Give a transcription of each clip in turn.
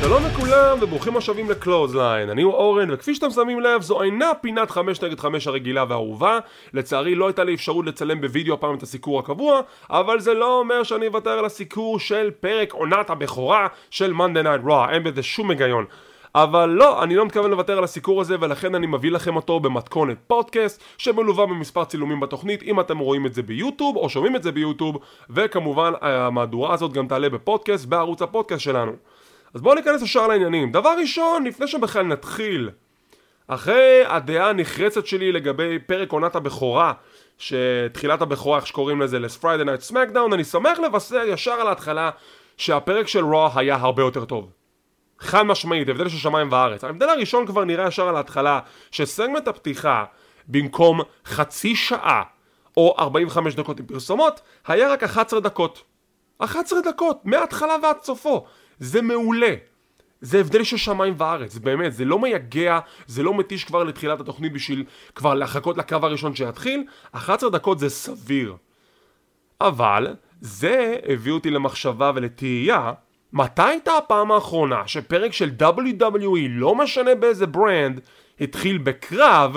שלום לכולם וברוכים השבים ל Clothesline, אני הוא אורן וכפי שאתם שמים לב זו אינה פינת 5 נגד 5 הרגילה והאהובה. לצערי לא הייתה לי אפשרות לצלם בווידאו הפעם את הסיקור הקבוע אבל זה לא אומר שאני אוותר על הסיקור של פרק עונת הבכורה של Monday Night Raw, אין בזה שום היגיון. אבל לא, אני לא מתכוון לוותר על הסיקור הזה ולכן אני מביא לכם אותו במתכונת פודקאסט שמלווה במספר צילומים בתוכנית אם אתם רואים את זה ביוטיוב או שומעים את זה ביוטיוב. וכמובן המהדורה הזאת גם תעלה בפודקאסט בערוץ הפודקאסט שלנו אז בואו ניכנס ישר לעניינים. דבר ראשון, לפני שבכלל נתחיל, אחרי הדעה הנחרצת שלי לגבי פרק עונת הבכורה, שתחילת הבכורה, איך שקוראים לזה, ל-Friday Night SmackDown, אני שמח לבשר ישר על ההתחלה שהפרק של רוע היה הרבה יותר טוב. חד משמעית, הבדל של שמיים וארץ. ההבדל הראשון כבר נראה ישר על ההתחלה, שסגמנט הפתיחה, במקום חצי שעה או 45 דקות עם פרסומות, היה רק 11 דקות. 11 דקות, מההתחלה ועד סופו. זה מעולה. זה הבדל של שמיים וארץ, באמת, זה לא מייגע, זה לא מתיש כבר לתחילת התוכנית בשביל כבר לחכות לקו הראשון שיתחיל, 11 דקות זה סביר. אבל, זה הביא אותי למחשבה ולתהייה, מתי הייתה הפעם האחרונה שפרק של WWE, לא משנה באיזה ברנד, התחיל בקרב,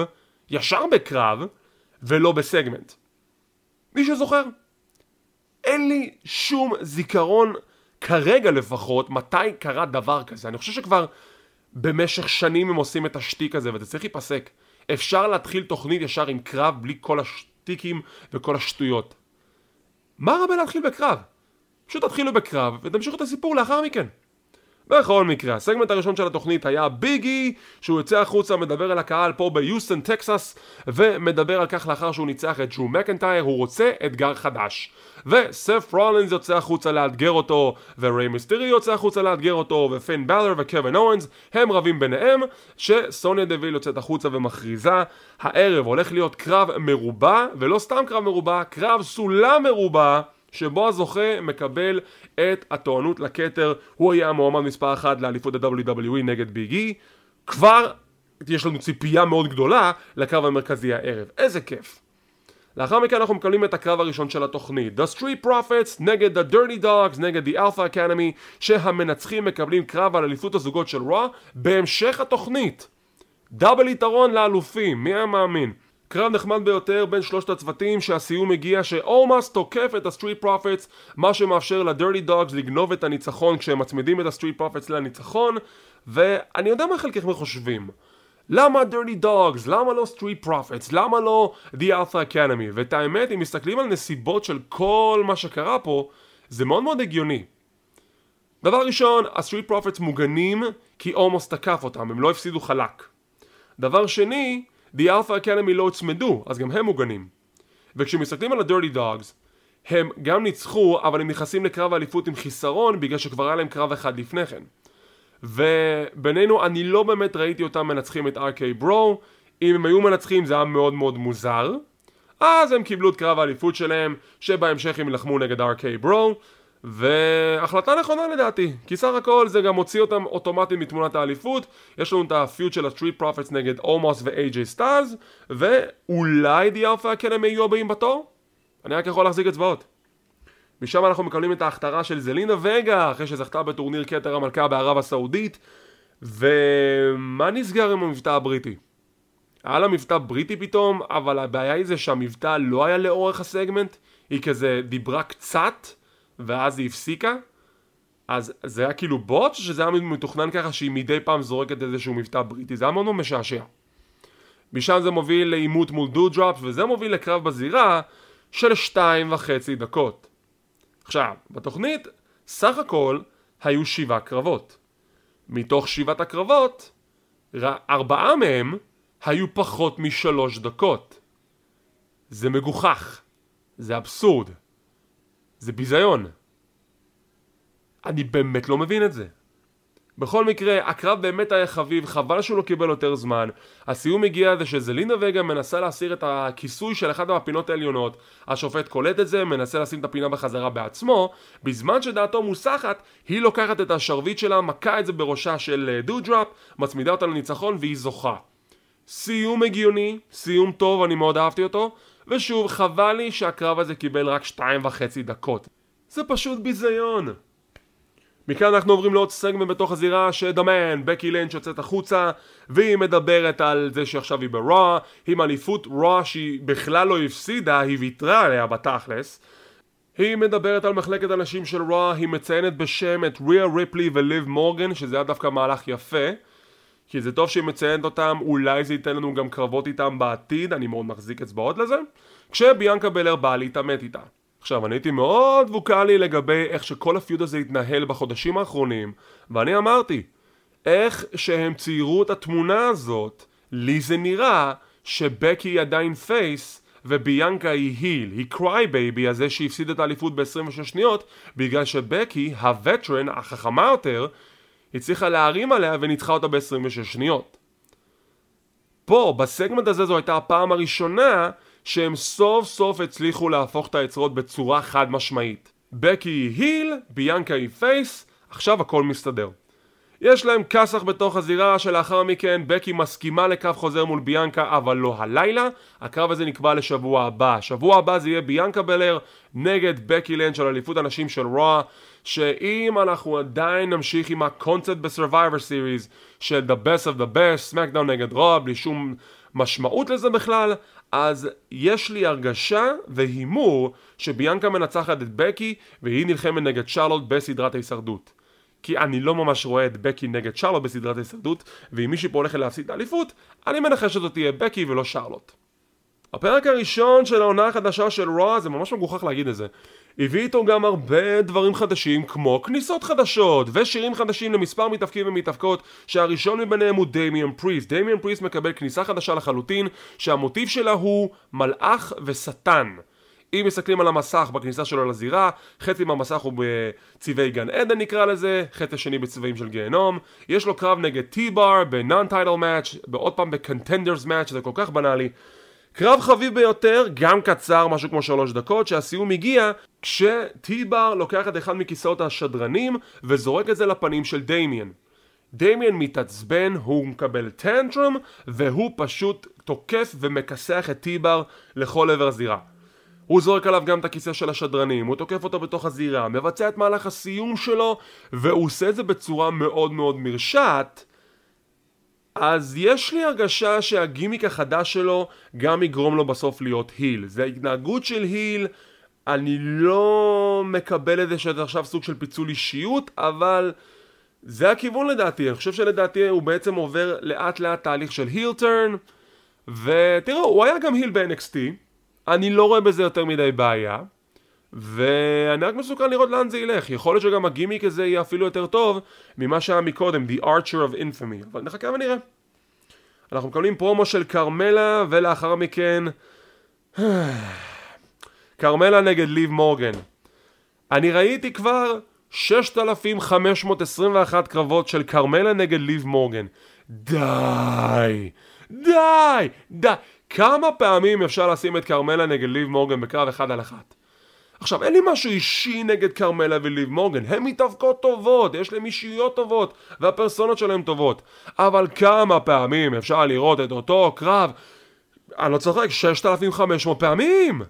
ישר בקרב, ולא בסגמנט? מי שזוכר? אין לי שום זיכרון כרגע לפחות, מתי קרה דבר כזה? אני חושב שכבר במשך שנים הם עושים את השטיק הזה וזה צריך להיפסק. אפשר להתחיל תוכנית ישר עם קרב בלי כל השטיקים וכל השטויות. מה רבה להתחיל בקרב? פשוט תתחילו בקרב ותמשיכו את הסיפור לאחר מכן. בכל מקרה, הסגמנט הראשון של התוכנית היה ביג אי, שהוא יוצא החוצה, מדבר אל הקהל פה ביוסטון, טקסס, ומדבר על כך לאחר שהוא ניצח את דרו מקנטייר, הוא רוצה אתגר חדש. וסף רולינס יוצא החוצה לאתגר אותו, וריי מיסטריו יוצא החוצה לאתגר אותו, ופין באלור וקווין אוונס, הם רבים ביניהם, שסוניה דוויל יוצאת החוצה ומכריזה, הערב הולך להיות קרב מרובע, ולא סתם קרב מרובע, קרב סולם מרובע. שבו הזוכה מקבל את הטוענות לכתר, הוא יהיה המועמד מספר אחת לאליפות ה-WWE נגד ביג אי, כבר יש לנו ציפייה מאוד גדולה לקרב המרכזי הערב, איזה כיף. לאחר מכן אנחנו מקבלים את הקרב הראשון של התוכנית. The Street Profits נגד The Dirty Dogs נגד The Alpha Academy שהמנצחים מקבלים קרב על אליפות הזוגות של רוע. בהמשך התוכנית דאבל יתרון לאלופים, מי היה מאמין? קרב נחמד ביותר בין שלושת הצוותים שהסיום הגיע שאומוס תוקף את ה Street Profits מה שמאפשר ל Dirty Dawgs לגנוב את הניצחון כשהם מצמידים את ה Street Profits לניצחון ואני יודע מה חלקכם חושבים למה Dirty Dawgs? למה לא Street Profits? למה לא The Alpha Academy? ואת האמת אם מסתכלים על נסיבות של כל מה שקרה פה זה מאוד מאוד הגיוני דבר ראשון, ה Street Profits מוגנים כי אומוס תקף אותם, הם לא הפסידו חלק דבר שני, The Alpha Academy לא הוצמדו, אז גם הם מוגנים. וכשמסתכלים על ה-Dirty Dogs, הם גם ניצחו, אבל הם נכנסים לקרב האליפות עם חיסרון, בגלל שכבר היה להם קרב אחד לפני כן. ובינינו, אני לא באמת ראיתי אותם מנצחים את RK Bro, אם הם היו מנצחים זה היה מאוד מאוד מוזר. אז הם קיבלו את קרב האליפות שלהם, שבהמשך הם ילחמו נגד RK Bro, והחלטה נכונה לדעתי, כי סך הכל זה גם מוציא אותם אוטומטית מתמונת האליפות, יש לנו את ה feud של ה-Street Profits נגד אומוס ו- AJ סטיילס, ואולי The Alpha Academy יהיו הבאים בתור? אני רק יכול להחזיק אצבעות. משם אנחנו מקבלים את ההכתרה של זלינה וגה, אחרי שזכתה בטורניר כתר המלכה בערב הסעודית, ומה נסגר עם המבטא הבריטי? היה לה מבטא בריטי פתאום, אבל הבעיה היא זה שהמבטא לא היה לאורך הסגמנט, היא כזה דיברה קצת, ואז היא הפסיקה אז זה היה כאילו בוט שזה היה מתוכנן ככה שהיא מדי פעם זורקת איזשהו מבטא בריטי? זה היה מאוד משעשע. משם זה מוביל לעימות מול דו-דרופס וזה מוביל לקרב בזירה של שתיים וחצי דקות. עכשיו בתוכנית סך הכל היו שבעה קרבות. מתוך שבעת הקרבות ארבעה מהם היו פחות משלוש דקות. זה מגוחך. זה אבסורד זה ביזיון. אני באמת לא מבין את זה. בכל מקרה, הקרב באמת היה חביב, חבל שהוא לא קיבל יותר זמן. הסיום הגיע זה שזלינה וגה מנסה להסיר את הכיסוי של אחת מהפינות העליונות, השופט קולט את זה, מנסה לשים את הפינה בחזרה בעצמו, בזמן שדעתו מוסחת, היא לוקחת את השרביט שלה, מכה את זה בראשה של דודרופ, מצמידה אותה לניצחון והיא זוכה. סיום הגיוני, סיום טוב, אני מאוד אהבתי אותו, ושוב, חבל לי שהקרב הזה קיבל רק שתיים וחצי דקות. זה פשוט ביזיון. מכאן אנחנו עוברים לעוד סגמנט בתוך הזירה שדמן, בקי לינץ' יוצאת החוצה והיא מדברת על זה שעכשיו היא ברוע, עם אליפות רוע שהיא בכלל לא הפסידה, היא ויתרה עליה בתכלס היא מדברת על מחלקת הנשים של רוע, היא מציינת בשם את ריה ריפלי וליב מורגן שזה היה דווקא מהלך יפה כי זה טוב שהיא מציינת אותם, אולי זה ייתן לנו גם קרבות איתם בעתיד, אני מאוד מחזיק אצבעות לזה כשביאנקה בלר באה להתעמת איתה. עכשיו, אני הייתי מאוד ווקאלי לגבי איך שכל ה feud הזה התנהל בחודשים האחרונים, ואני אמרתי, איך שהם ציירו את התמונה הזאת, לי זה נראה שבקי היא עדיין face וביאנקה היא heel, היא cry baby הזה שהפסיד את האליפות ב-26 שניות בגלל שבקי, הווטרן, החכמה יותר, הצליחה להרים עליה וניצחה אותה ב-26 שניות. פה, בסגמנט הזה זו הייתה הפעם הראשונה שהם סוף סוף הצליחו להפוך את היצרות בצורה חד משמעית. בקי היא היל, ביאנקה היא פייס, עכשיו הכל מסתדר. יש להם כסח בתוך הזירה שלאחר מכן בקי מסכימה לקו חוזר מול ביאנקה אבל לא הלילה הקרב הזה נקבע לשבוע הבא שבוע הבא זה יהיה ביאנקה בלר נגד בקי לנד של אליפות הנשים של רוע שאם אנחנו עדיין נמשיך עם הקונספט ב Survivor Series של The Best of the Best, SmackDown נגד Raw בלי שום משמעות לזה בכלל אז יש לי הרגשה והימור שביאנקה מנצחת את בקי והיא נלחמת נגד שרלוט בסדרת ההישרדות. כי אני לא ממש רואה את בקי נגד שרלוט בסדרת ההישרדות ואם מישהי פה הולכת להפסיד את האליפות אני מנחש שזאת תהיה בקי ולא שרלוט. הפרק הראשון של העונה החדשה של Raw זה ממש מגוחך להגיד את זה הביא איתו גם הרבה דברים חדשים כמו כניסות חדשות ושירים חדשים למספר מתאבקים ומתאבקות שהראשון מביניהם הוא דמיאן פריסט דמיאן פריסט מקבל כניסה חדשה לחלוטין שהמוטיב שלה הוא מלאך ושטן אם מסתכלים על המסך בכניסה שלו לזירה, חצי מהמסך הוא בצבעי גן עדן נקרא לזה, חצי השני בצבעים של גיהנום, יש לו קרב נגד ב non title match, ועוד פעם ב contenders match, זה כל כך בנאלי. קרב חביב ביותר, גם קצר, משהו כמו שלוש דקות, שהסיום הגיע כשטי-בר לוקח את אחד מכיסאות השדרנים וזורק את זה לפנים של דמיאן. דמיאן מתעצבן, הוא מקבל טנטרום והוא פשוט תוקף ומכסח את טי-בר לכל עבר הזירה. הוא זורק עליו גם את הכיסא של השדרנים, הוא תוקף אותו בתוך הזירה, מבצע את מהלך הסיום שלו והוא עושה את זה בצורה מאוד מאוד מרשעת אז יש לי הרגשה שהגימיק החדש שלו גם יגרום לו בסוף להיות היל. זה ההתנהגות של היל, אני לא מקבל את זה שזה עכשיו סוג של פיצול אישיות, אבל זה הכיוון לדעתי. אני חושב שלדעתי הוא בעצם עובר לאט לאט תהליך של היל טרן, ותראו, הוא היה גם היל ב-NXT, אני לא רואה בזה יותר מדי בעיה. ואני רק מסוכן לראות לאן זה ילך, יכול להיות שגם הגימיק הזה יהיה אפילו יותר טוב ממה שהיה מקודם, The Archer of Infamy, אבל נחכה ונראה. אנחנו מקבלים פרומו של כרמלה ולאחר מכן כרמלה נגד ליב מורגן. אני ראיתי כבר 6,521 קרבות של כרמלה נגד ליב מורגן. די! די! די! כמה פעמים אפשר לשים את כרמלה נגד ליב מורגן בקרב אחד על אחת? עכשיו, אין לי משהו אישי נגד כרמלה וליב מורגן, הן מתאבקות טובות, יש להם אישיות טובות, והפרסונות שלהם טובות. אבל כמה פעמים אפשר לראות את אותו קרב, אני לא צוחק, 6,500 פעמים!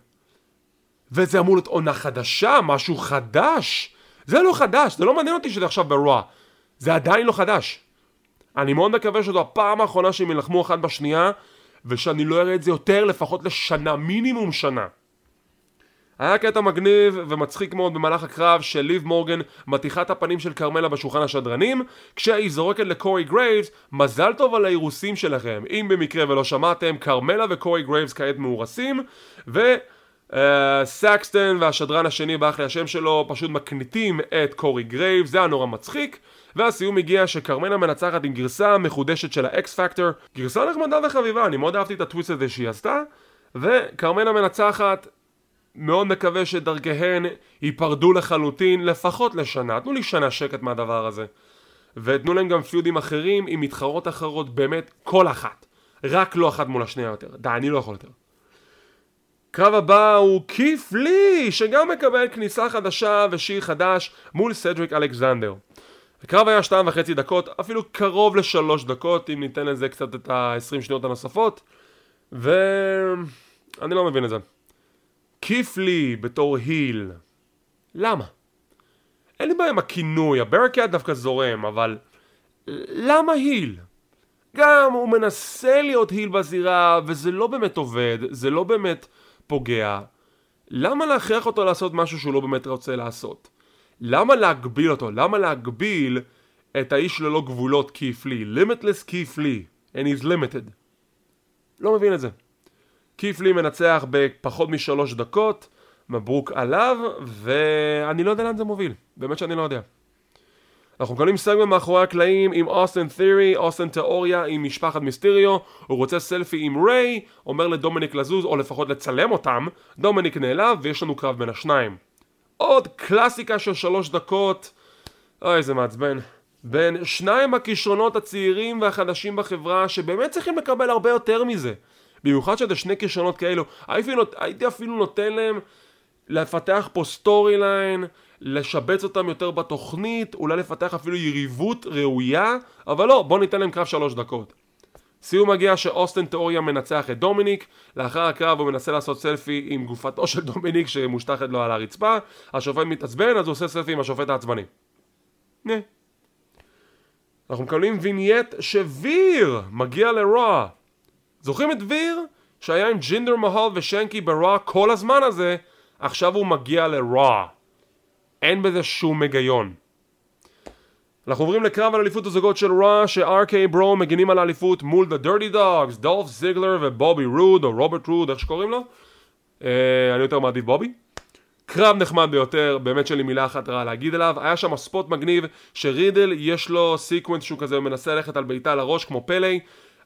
וזה אמור להיות עונה חדשה, משהו חדש. זה לא חדש, זה לא מעניין אותי שזה עכשיו ברוע. זה עדיין לא חדש. אני מאוד מקווה שזו הפעם האחרונה שהם ילחמו אחת בשנייה, ושאני לא אראה את זה יותר לפחות לשנה, מינימום שנה. היה קטע מגניב ומצחיק מאוד במהלך הקרב שליב מורגן מתיחה את הפנים של כרמלה בשולחן השדרנים כשהיא זורקת לקורי גרייבס מזל טוב על האירוסים שלכם אם במקרה ולא שמעתם כרמלה וקורי גרייבס כעת מאורסים ו... Uh, סקסטון והשדרן השני ברח לי השם שלו פשוט מקניטים את קורי גרייב זה היה נורא מצחיק והסיום הגיע שכרמלה מנצחת עם גרסה מחודשת של ה X-Factor גרסה נחמדה וחביבה אני מאוד אהבתי את הטוויסט הזה שהיא עשתה וכרמלה מנצחת מאוד מקווה שדרכיהן ייפרדו לחלוטין, לפחות לשנה. תנו לי שנה שקט מהדבר הזה. ותנו להם גם פיודים אחרים עם מתחרות אחרות, באמת כל אחת. רק לא אחת מול השנייה יותר. די, אני לא יכול יותר. קרב הבא הוא כיף לי, שגם מקבל כניסה חדשה ושיר חדש מול סדריק אלכסנדר. הקרב היה שתיים וחצי דקות, אפילו קרוב לשלוש דקות, אם ניתן לזה קצת את ה-20 שניות הנוספות. ואני לא מבין את זה. כיף לי בתור היל. למה? אין לי בעיה עם הכינוי, הברקאט דווקא זורם, אבל למה היל? גם הוא מנסה להיות היל בזירה, וזה לא באמת עובד, זה לא באמת פוגע. למה להכריח אותו לעשות משהו שהוא לא באמת רוצה לעשות? למה להגביל אותו? למה להגביל את האיש ללא גבולות כיף לי? Limitless לי. And he's limited. לא מבין את זה. כיף לי מנצח בפחות משלוש דקות, מברוק עליו, ואני לא יודע לאן זה מוביל. באמת שאני לא יודע. אנחנו מקבלים סגמנט מאחורי הקלעים עם אוסטן תיאורי, אוסטן תיאוריה עם משפחת מיסטריו, הוא רוצה סלפי עם ריי, אומר לדומיניק לזוז, או לפחות לצלם אותם, דומיניק נעלב ויש לנו קרב בין השניים. עוד קלאסיקה של שלוש דקות, אוי איזה מעצבן. בין שניים הכישרונות הצעירים והחדשים בחברה שבאמת צריכים לקבל הרבה יותר מזה. במיוחד שזה שני כישרונות כאלו, הייתי אפילו נותן להם לפתח פה storyline, לשבץ אותם יותר בתוכנית, אולי לפתח אפילו יריבות ראויה, אבל לא, בוא ניתן להם קרב שלוש דקות. סיום מגיע שאוסטן תיאוריה מנצח את דומיניק, לאחר הקרב הוא מנסה לעשות סלפי עם גופתו של דומיניק שמושטחת לו על הרצפה, השופט מתעצבן אז הוא עושה סלפי עם השופט העצבני. נה. אנחנו מקבלים vignette שוויר מגיע ל Raw. זוכרים את ויר? שהיה עם ג'ינדר מהול ושנקי ב Raw כל הזמן הזה, עכשיו הוא מגיע ל Raw. אין בזה שום היגיון. אנחנו עוברים לקרב על אליפות הזוגות של Raw ש RK-Bro מגינים על האליפות מול The Dirty Dawgs, דולף זיגלר ובובי רוד או רוברט רוד, איך שקוראים לו? Uh, אני יותר מעדיף בובי. קרב נחמד ביותר, באמת שאין לי מילה אחת רעה להגיד עליו. היה שם spot מגניב שרידל יש לו sequence שהוא כזה מנסה ללכת על בעיטה לראש כמו פלאי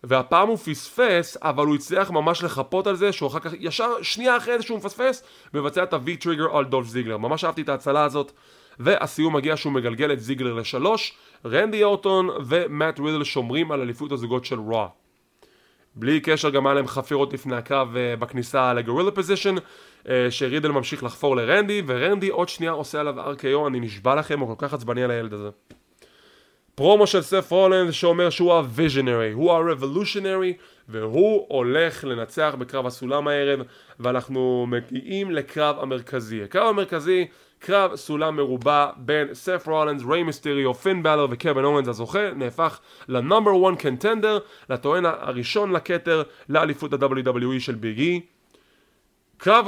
והפעם הוא פספס, אבל הוא הצליח ממש לחפות על זה, שהוא אחר כך, ישר שנייה אחרי זה שהוא מפספס, מבצע את ה V-Trigger על דולף זיגלר. ממש אהבתי את ההצלה הזאת. והסיום מגיע שהוא מגלגל את זיגלר לשלוש, רנדי אורטון ומאט רידל שומרים על אליפות הזוגות של Raw. בלי קשר גם היה להם חפירות לפני הקרב uh, בכניסה ל gorilla position uh, שרידל ממשיך לחפור לרנדי ורנדי עוד שנייה עושה עליו RKO אני נשבע לכם הוא כל כך עצבני על הילד הזה פרומו של סת' רולינס שאומר שהוא ה visionary, הוא ה revolutionary והוא הולך לנצח בקרב הסולם הערב ואנחנו מגיעים לקרב המרכזי. הקרב המרכזי, קרב סולם מרובע בין סת' רולינס, ריי מיסטריו, פין באלור וקווין אוונס הזוכה, נהפך לנאמבר 1 קנטנדר, לטוען הראשון לכתר לאליפות ה-WWE של ביג אי. קרב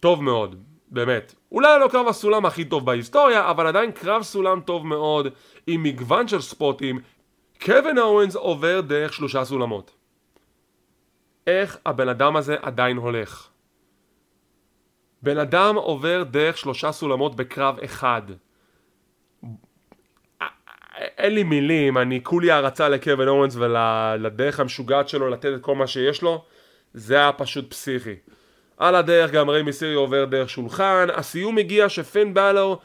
טוב מאוד, באמת. אולי לא קרב הסולם הכי טוב בהיסטוריה, אבל עדיין קרב סולם טוב מאוד, עם מגוון של ספוטים. קווין אורנס עובר דרך שלושה סולמות. איך הבן אדם הזה עדיין הולך? בן אדם עובר דרך שלושה סולמות בקרב אחד. אין לי מילים, אני כולי הערצה לקווין אוונס ולדרך המשוגעת שלו לתת את כל מה שיש לו, זה היה פשוט פסיכי. על הדרך גם ריי מיסירי עובר דרך שולחן, הסיום הגיע שפין באלור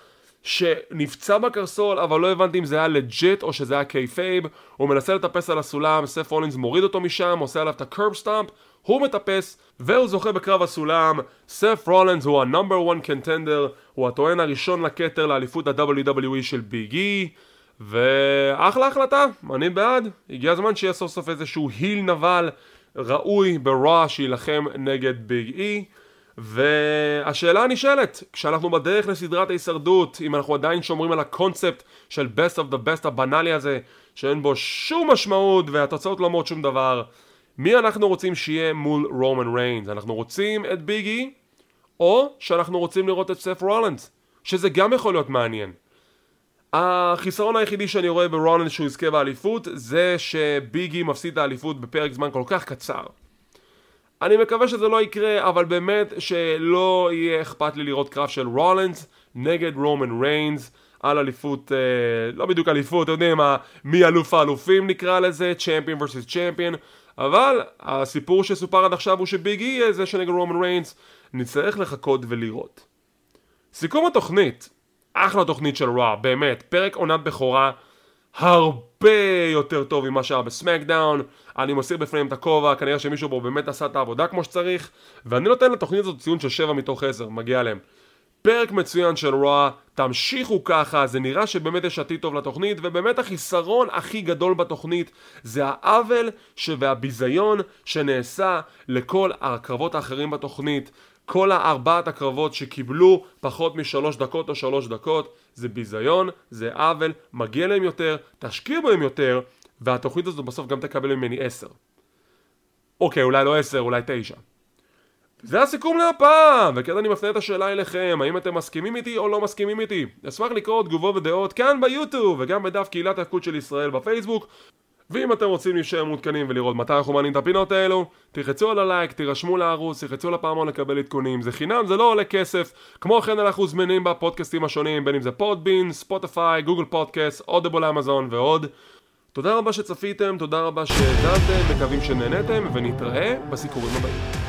שנפצע בקרסול אבל לא הבנתי אם זה היה legit או שזה היה kayfabe הוא מנסה לטפס על הסולם, סת' רולינס מוריד אותו משם, עושה עליו את ה curb stomp הוא מטפס והוא זוכה בקרב הסולם. סת' רולינס הוא ה number 1 contender הוא הטוען הראשון לכתר לאליפות ה-WWE של ביג אי ואחלה החלטה, אני בעד. הגיע הזמן שיהיה סוף סוף איזשהו היל נבל ראוי ברוע שיילחם נגד ביג אי והשאלה הנשאלת, כשאנחנו בדרך לסדרת ההישרדות, אם אנחנו עדיין שומרים על הקונספט של best of the best הבנאלי הזה, שאין בו שום משמעות והתוצאות לא אומרות שום דבר, מי אנחנו רוצים שיהיה מול רומן ריינס? אנחנו רוצים את ביגי, או שאנחנו רוצים לראות את סת' רולינס, שזה גם יכול להיות מעניין. החיסרון היחידי שאני רואה ברולינס שהוא יזכה באליפות זה שביגי מפסיד את האליפות בפרק זמן כל כך קצר. אני מקווה שזה לא יקרה, אבל באמת שלא יהיה אכפת לי לראות קרב של רולינס נגד רומן ריינס. על אליפות, אה, לא בדיוק אליפות, אתם יודעים מה, מי אלוף האלופים נקרא לזה, champion versus champion, אבל הסיפור שסופר עד עכשיו הוא שביג אי יהיה זה שנגד רומן ריינס, נצטרך לחכות ולראות. סיכום התוכנית, אחלה תוכנית של רוע, באמת, פרק עונת בכורה הרבה יותר טוב ממה שהיה בסמקדאון. אני מסיר בפניהם את הכובע, כנראה שמישהו פה באמת עשה את העבודה כמו שצריך ואני נותן לתוכנית הזאת ציון של 7 מתוך 10, מגיע להם. פרק מצוין של רוע, תמשיכו ככה, זה נראה שבאמת יש עתיד טוב לתוכנית ובאמת החיסרון הכי גדול בתוכנית זה העוול והביזיון שנעשה לכל הקרבות האחרים בתוכנית כל הארבעת הקרבות שקיבלו פחות משלוש דקות או שלוש דקות זה ביזיון, זה עוול, מגיע להם יותר, תשקיע בהם יותר והתוכנית הזאת בסוף גם תקבל ממני עשר. אוקיי, אולי לא עשר, אולי תשע. זה הסיכום להפעם, וכן אני מפנה את השאלה אליכם, האם אתם מסכימים איתי או לא מסכימים איתי? אשמח לקרוא תגובות ודעות כאן ביוטיוב, וגם בדף קהילת ההפקות של ישראל בפייסבוק, ואם אתם רוצים להישאר מעודכנים ולראות מתי אנחנו מעלים את הפינות האלו, תלחצו על הלייק, תירשמו לערוץ, תלחצו על הפעמון לקבל עדכונים, זה חינם, זה לא עולה כסף. כמו כן אנחנו זמינים בפודקאסטים השונים, בין אם זה פודבין, ספוטיפיי, גוגל פודקאסט, אודיבול אמזון ועוד. תודה רבה שצפיתם, תודה רבה שהאזנתם, מקווים שנהנתם, ונתראה בסיקורים הבאים.